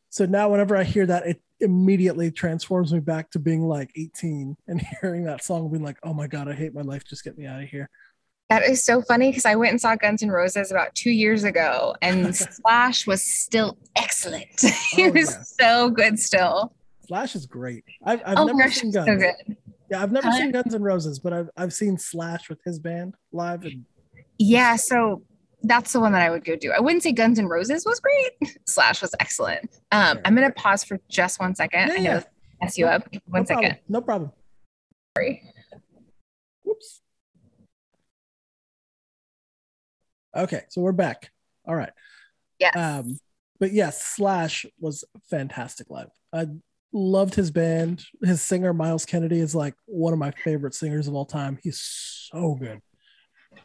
So now whenever I hear that, it immediately transforms me back to being like 18 and hearing that song being like, oh my God, I hate my life. Just get me out of here. That is so funny because I went and saw Guns N' Roses about two years ago, and Slash was still excellent. he Oh, was yeah. so good still. Slash is great. I've, I've oh never gosh, seen so good. Yeah, I've never Huh? seen Guns N' Roses, but I've, I've seen Slash with his band live. And Yeah, so that's the one that I would go do. I wouldn't say Guns N' Roses was great. Slash was excellent. Um, I'm gonna pause for just one second. Yeah, I know yeah. mess you up. One no second. problem. No problem. Sorry. Whoops. Okay, so we're back. All right. Yeah. Um, but yes, Slash was fantastic live. I loved his band. His singer Myles Kennedy is like one of my favorite singers of all time. He's so good.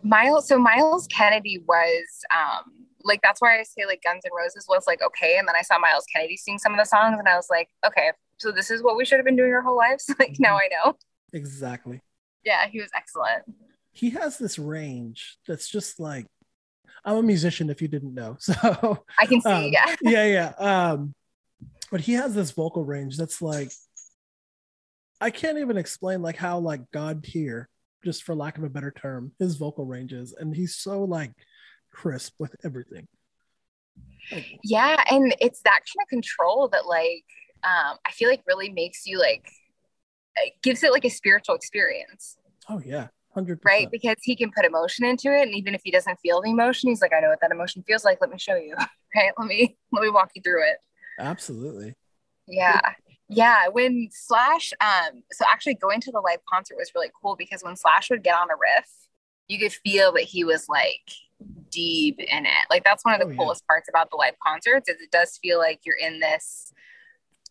Myles, so Myles Kennedy was um like that's why I say like Guns N' Roses was like okay, and then I saw Myles Kennedy sing some of the songs, and I was like, okay, so this is what we should have been doing our whole lives. like now I know. Exactly. Yeah, he was excellent. He has this range that's just like I'm a musician if you didn't know. So I can see. Um, yeah, yeah, yeah. Um, but he has this vocal range that's like I can't even explain like how like God tier, just for lack of a better term, his vocal range is, and he's so like crisp with everything. Like, yeah, and it's that kind of control that like um I feel like really makes you like gives it like a spiritual experience. oh yeah, hundred right? Because he can put emotion into it, and even if he doesn't feel the emotion, he's like, "I know what that emotion feels like. Let me show you." Right? Let me let me walk you through it. Absolutely. Yeah. Yeah. When Slash, um, so actually going to the live concert was really cool because when Slash would get on a riff, you could feel that he was like deep in it. Like that's one of the Oh, yeah. coolest parts about the live concerts is it does feel like you're in this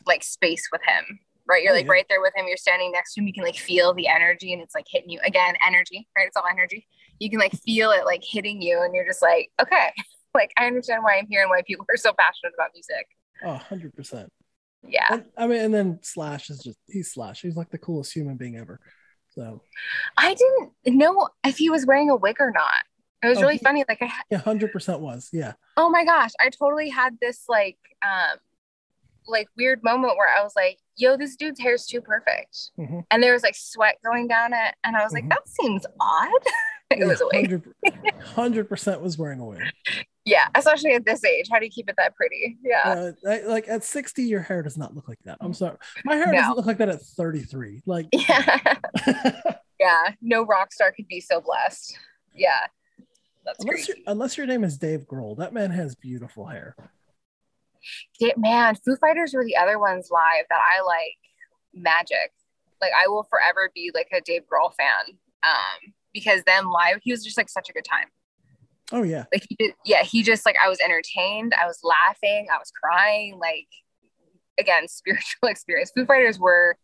like space with him. Right. You're Oh, like yeah. right there with him. You're standing next to him. You can like feel the energy and it's like hitting you again, energy, right? It's all energy. You can like feel it like hitting you and you're just like, okay, like I understand why I'm here and why people are so passionate about music. Oh, 100%. Yeah. And, I mean, and then Slash is just, he's Slash. He's like the coolest human being ever. So, I didn't know if he was wearing a wig or not. It was Oh, really he- funny. Like I had, yeah, 100% was. Yeah. oh my gosh, I totally had this like um like weird moment where I was like, yo, this dude's hair is too perfect. Mhm. And there was like sweat going down it. And I was like, that seems odd. it was a wig. 100 percent was wearing a wig. Yeah, especially at this age. How do you keep it that pretty? Yeah. Uh, I- like at 60, your hair does not look like that. I'm sorry. My hair No. doesn't look like that at 33. Like, Yeah. yeah. No rock star could be so blessed. Yeah. That's unless, your unless your name is Dave Grohl, that man has beautiful hair. Man, Foo Fighters were the other ones live that I like magic. Like I will forever be like a Dave Grohl fan. Um, because them live, he was just like such a good time. Oh, yeah. Like he did, yeah, he just like I was entertained, I was laughing, I was crying, like again, spiritual experience. Foo Fighters were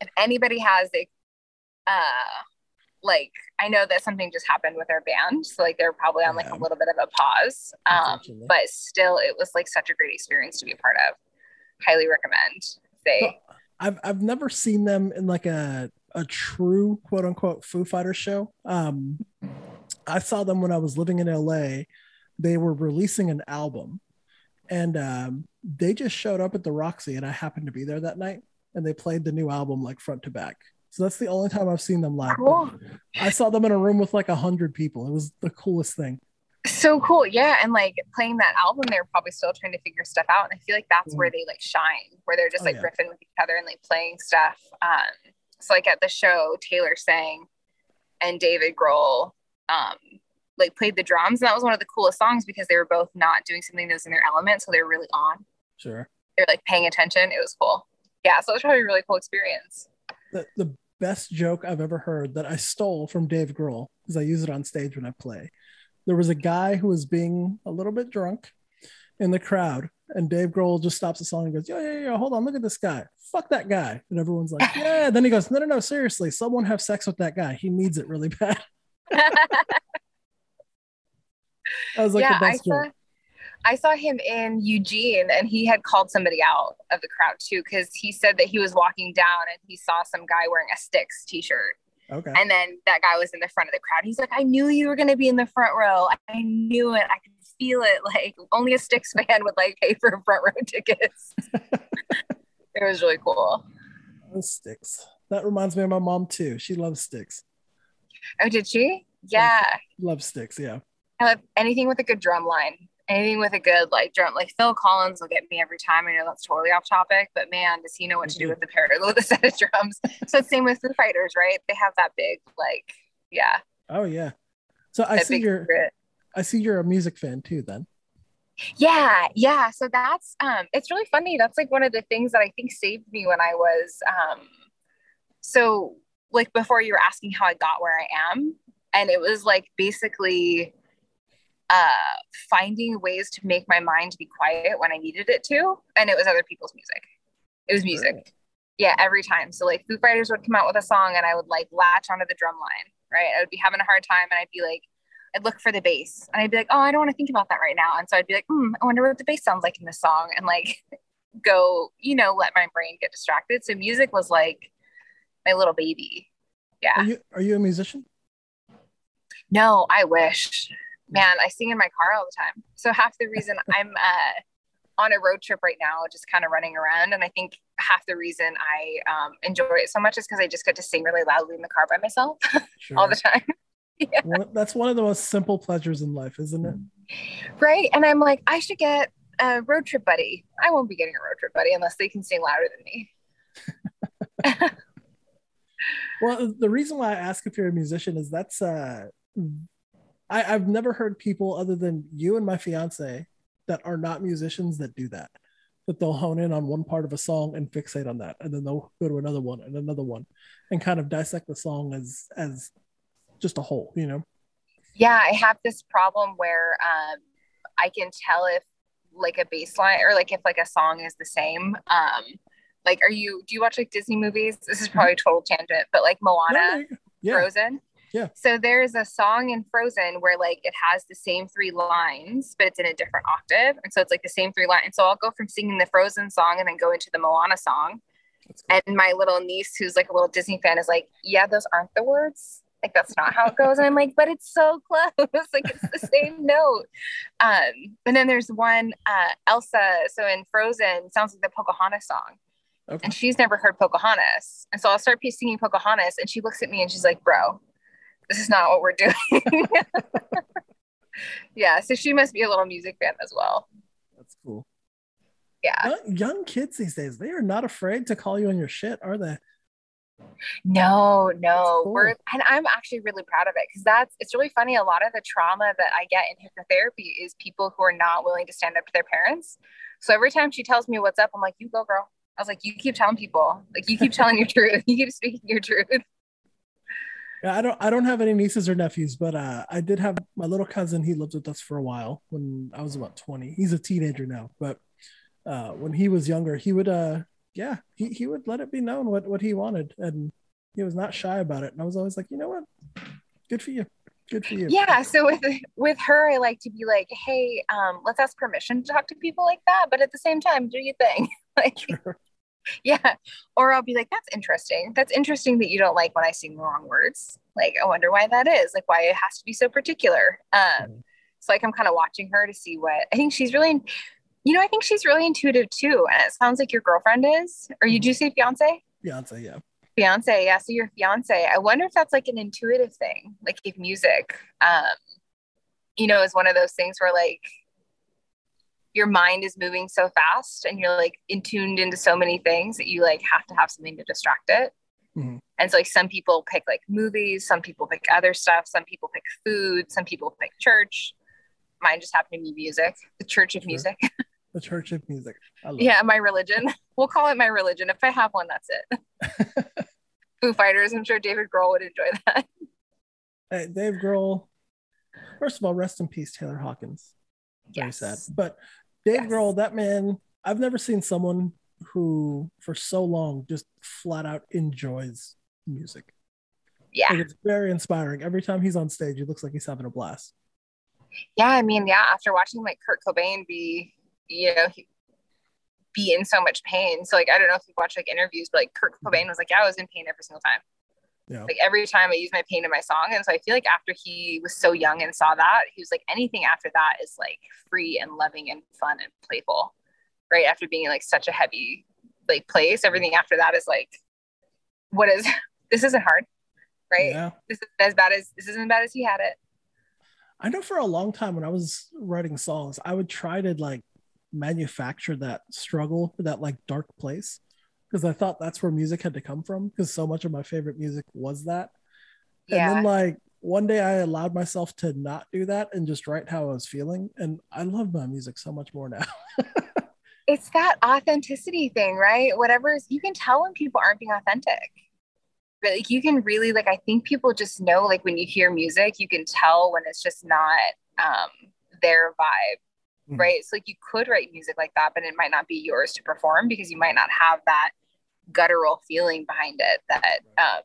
if anybody has a uh like I know that something just happened with their band. So like they're probably on like Yeah. a little bit of a pause. Um but still it was like such a great experience to be a part of. Highly recommend. They So, I've I've never seen them in like a a true quote unquote Foo Fighter show. Um, I saw them when I was living in LA. They were releasing an album, and um, they just showed up at the Roxy, and I happened to be there that night, and they played the new album like front to back. So that's the only time I've seen them live. cool. I saw them in a room with like a hundred people. It was the coolest thing. So cool. Yeah. And like playing that album, they're probably still trying to figure stuff out. And I feel like that's Mm. where they like shine, where they're just Oh, like yeah. riffing with each other and like playing stuff. Um, so like at the show, Taylor sang and David Grohl um like played the drums. And that was one of the coolest songs because they were both not doing something that was in their element. So they were really on. Sure. They're like paying attention. It was cool. Yeah. So it was probably a really cool experience. the, the best joke I've ever heard that I stole from Dave Grohl because I use it on stage when I play. There was a guy who was being a little bit drunk in the crowd, and Dave Grohl just stops the song and goes, "Yo, yo, yo, hold on, look at this guy. Fuck that guy." And everyone's like, "Yeah." Then he goes, "No, no, no, seriously, someone have sex with that guy. He needs it really bad." That was like yeah, the I best saw, joke. I saw him in Eugene, and he had called somebody out of the crowd too, because he said that he was walking down and he saw some guy wearing a Styx T-shirt, Okay. and then that guy was in the front of the crowd. He's like, "I knew you were going to be in the front row. I knew it. I could feel it. Like only a Styx fan would like pay for front row tickets." it was really cool. Styx. That reminds me of my mom too. She loves Styx. Oh, did she? Yeah, Love Styx. Yeah. I love anything with a good drum line. Anything with a good like drum, like Phil Collins will get me every time. I know that's totally off topic, but man, does he know what to do with the pair with a set of drums? so same with Foo Fighters, right? They have that big, like, yeah, Oh yeah. So I see you're. I see you're a music fan too. Then. Yeah, yeah. So that's um it's really funny. That's like one of the things that I think saved me when I was um so like before you were asking how I got where I am. And it was like basically uh finding ways to make my mind be quiet when I needed it to. And it was other people's music. It was music. Right. Yeah, every time. So like Foo Fighters would come out with a song and I would like latch onto the drum line, right? I would be having a hard time and I'd be like, I'd look for the bass and I'd be like, oh, I don't want to think about that right now. And so I'd be like, hmm, I wonder what the bass sounds like in this song and like go, you know, let my brain get distracted. So music was like my little baby. Yeah. Are you are you a musician? No, I wish. Man, I sing in my car all the time. So half the reason I'm uh, on a road trip right now, just kind of running around, and I think half the reason I um, enjoy it so much is because I just get to sing really loudly in the car by myself Sure. all the time. One- that's one of the most simple pleasures in life, isn't it? right? And I'm like, I should get a road trip buddy. I won't be getting a road trip buddy unless they can sing louder than me. Well, the reason why I ask if you're a musician is that's uh I, I've never heard people other than you and my fiance that are not musicians that do that. that they'll hone in on one part of a song and fixate on that, and then they'll go to another one and another one, and kind of dissect the song as as just a whole, you know. Yeah, I have this problem where um, I can tell if like a bass line or like if like a song is the same. Um, like, are you do you watch like Disney movies? This is probably a total tangent, but like Moana, Yeah. Frozen. Yeah. So there's a song in Frozen where like it has the same three lines, but it's in a different octave. And so it's like the same three lines. So I'll go from singing the Frozen song and then go into the Moana song. Cool. And my little niece, who's like a little Disney fan, is like, Yeah, those aren't the words. Like that's not how it goes. And I'm like, but it's so close. like it's the same note. Um, and then there's one uh Elsa. So in Frozen, sounds like the Pocahontas song Okay. and she's never heard Pocahontas. And so I'll start singing Pocahontas, and she looks at me and she's like, "Bro, this is not what we're doing." yeah, so she must be a little music fan as well. That's cool. Yeah. Young, young kids these days, they are not afraid to call you on your shit, are they? No, no, cool. we're and I'm actually really proud of it because that's it's really funny. A lot of the trauma that I get in hypnotherapy is people who are not willing to stand up to their parents. So every time she tells me what's up, I'm like, "You go, girl." I was like, "You keep telling people, like you keep telling your truth, you keep speaking your truth." Yeah, I don't I don't have any nieces or nephews, but uh, I did have my little cousin. He lived with us for a while when I was about 20. He's a teenager now, but uh, when he was younger, he would uh yeah, he, he would let it be known what, what he wanted and he was not shy about it. And I was always like, you know what? Good for you. Good for you. yeah so with with her i like to be like hey um let's ask permission to talk to people like that but at the same time do your thing like Sure. yeah or i'll be like that's interesting that's interesting that you don't like when i sing the wrong words like i wonder why that is like why it has to be so particular um Mhm. so like i'm kind of watching her to see what i think she's really you know i think she's really intuitive too and it sounds like your girlfriend is or you do you say fiance Beyonce, yeah. Fiance yeah so your fiance i wonder if that's like an intuitive thing like if music um you know is one of those things where like your mind is moving so fast and you're like in tuned into so many things that you like have to have something to distract it. Mhm. and so like some people pick like movies some people pick other stuff some people pick food some people pick church. Mine just happened to be music the church of Sure. music. The Church of Music. Yeah my religion. We'll call it my religion. If i have one that's it foo fighters i'm sure david grohl would enjoy that. Hey, Dave Grohl. First of all, rest in peace, Taylor Hawkins. Very Yes. sad. But Dave Yes. Grohl, that man, I've never seen someone who for so long just flat out enjoys music. yeah Like, it's very inspiring. Every time he's on stage, he looks like he's having a blast. yeah i mean yeah after watching like kurt cobain be you know he, be in so much pain. So like i don't know if you've watched like interviews but like kurt mm-hmm. cobain was like yeah i was in pain every single time. Yeah. like every time i use my pain in my song and so i feel like after he was so young and saw that he was like anything after that is like free and loving and fun and playful right? After being in like such a heavy like place everything after that is like what is this isn't hard right? Yeah. this isn't as bad as this isn't as bad as he had it. I know for a long time when I was writing songs, I would try to like manufacture that struggle, that like dark place, because I thought that's where music had to come from. Because so much of my favorite music was that. And yeah then like one day I allowed myself to not do that and just write how I was feeling. And I love my music so much more now. it's that authenticity thing, right? Whatever is, you can tell when people aren't being authentic. But like you can really like I think people just know like when you hear music, you can tell when it's just not um their vibe. Mhm. Right. So like you could write music like that, but it might not be yours to perform because you might not have that guttural feeling behind it that um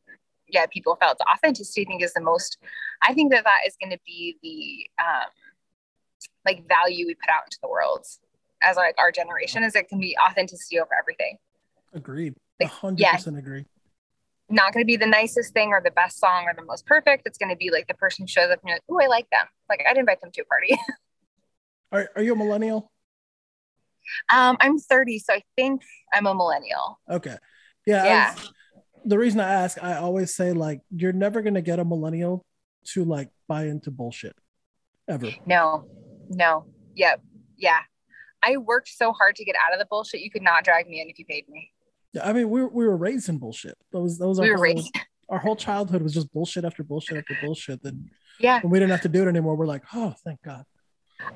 yeah, people felt authenticity I think is the most I think that that is going to be the um like value we put out into the world as like our generation is it can be authenticity over everything Agreed. A Like, hundred yeah. percent agree. not going to be the nicest thing or the best song or the most perfect it's going to be like the person who shows up and you're like oh i like them like i'd invite them to a party Are, are you a millennial? um i'm 30 so i think i'm a millennial Okay. Yeah. Yeah. was- the reason I ask, I always say like you're never gonna get a millennial to like buy into bullshit ever. no no yep yeah i worked so hard to get out of the bullshit you could not drag me in if you paid me Yeah, I mean we were, we were raised in bullshit. That was that was our we were whole, raised our whole childhood was just bullshit after bullshit after bullshit. Then yeah when we didn't have to do it anymore, we're like, oh, thank God.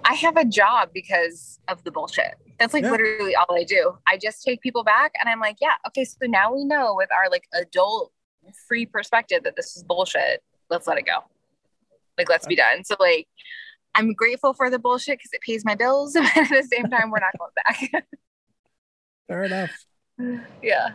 I have a job because of the bullshit. That's like Yeah. literally all I do. I just take people back and I'm like, yeah, okay, so now we know with our like adult free perspective that this is bullshit. Let's let it go. Like, let's be done. So, like, I'm grateful for the bullshit because it pays my bills. But at the same time, we're not going back. Fair enough. yeah.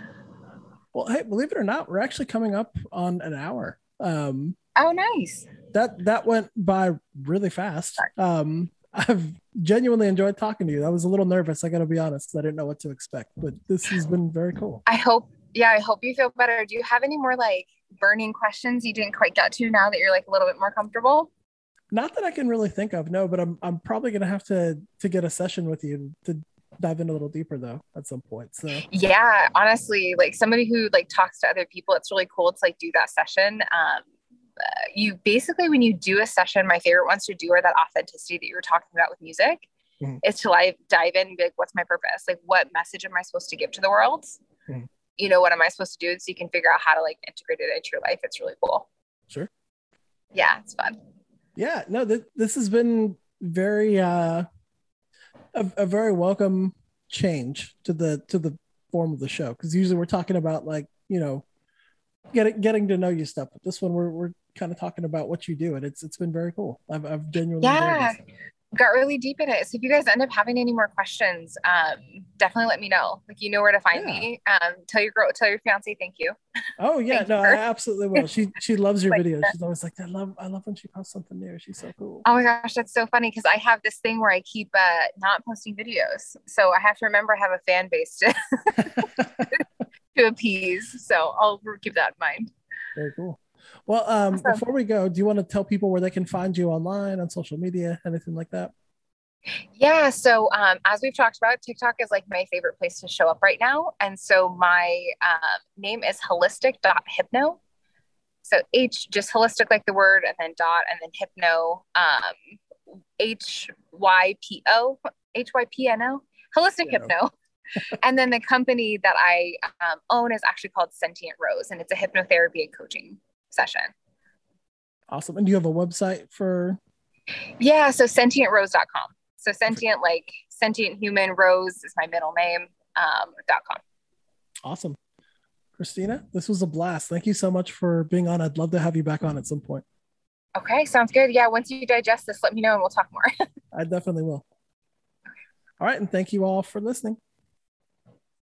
Well, hey, believe it or not, we're actually coming up on an hour. Um, Oh, nice. that that went by really fast. Um, I've genuinely enjoyed talking to you. I was a little nervous. I got to be honest. I didn't know what to expect, but this has been very cool. I hope, yeah, I hope you feel better. Do you have any more like burning questions you didn't quite get to now that you're like a little bit more comfortable? Not that I can really think of, no, but I'm I'm probably gonna have to to get a session with you to dive in a little deeper though at some point. So Yeah, honestly, like somebody who like talks to other people, it's really cool to like do that session. Um, you basically, when you do a session, my favorite ones to do are that authenticity that you were talking about with music. Mhm. Is to like dive in and be like, what's my purpose? Like, what message am I supposed to give to the world? Mhm. You know, what am I supposed to do? So you can figure out how to like integrate it into your life. It's really cool. Sure. Yeah, it's fun. yeah, no, th- this has been very uh a, a very welcome change to the to the form of the show because usually we're talking about like you know getting getting to know you stuff but this one we're, we're kind of talking about what you do and it's it's been very cool i've, I've genuinely Yeah. got really deep in it. So if you guys end up having any more questions, um, definitely let me know. Like you know where to find Yeah. me. Um, tell your girl, tell your fiance thank you. oh yeah no i absolutely will she she loves your Like videos she's always like i love i love when she posts something new she's so cool Oh my gosh, that's so funny because I have this thing where I keep uh, not posting videos. So I have to remember I have a fan base to, to appease. So I'll keep that in mind. very cool well um Awesome. before we go do you want to tell people where they can find you online on social media anything like that Yeah. So um, as we've talked about, TikTok is like my favorite place to show up right now. And so my um, name is holistic.hypno. So H, just holistic like the word, and then dot, and then hypno, um, H Y P O, H Y P N O, holistic Yeah. hypno. and then the company that I um, own is actually called Sentient Rose, and it's a hypnotherapy and coaching session. awesome and do you have a website for Yeah, so sentientrose.com. So sentient, like sentient human, rose is my middle name, um, dot com. awesome christina this was a blast thank you so much for being on i'd love to have you back on at some point Okay, sounds good. Yeah, once you digest this, let me know and we'll talk more. i definitely will all right and thank you all for listening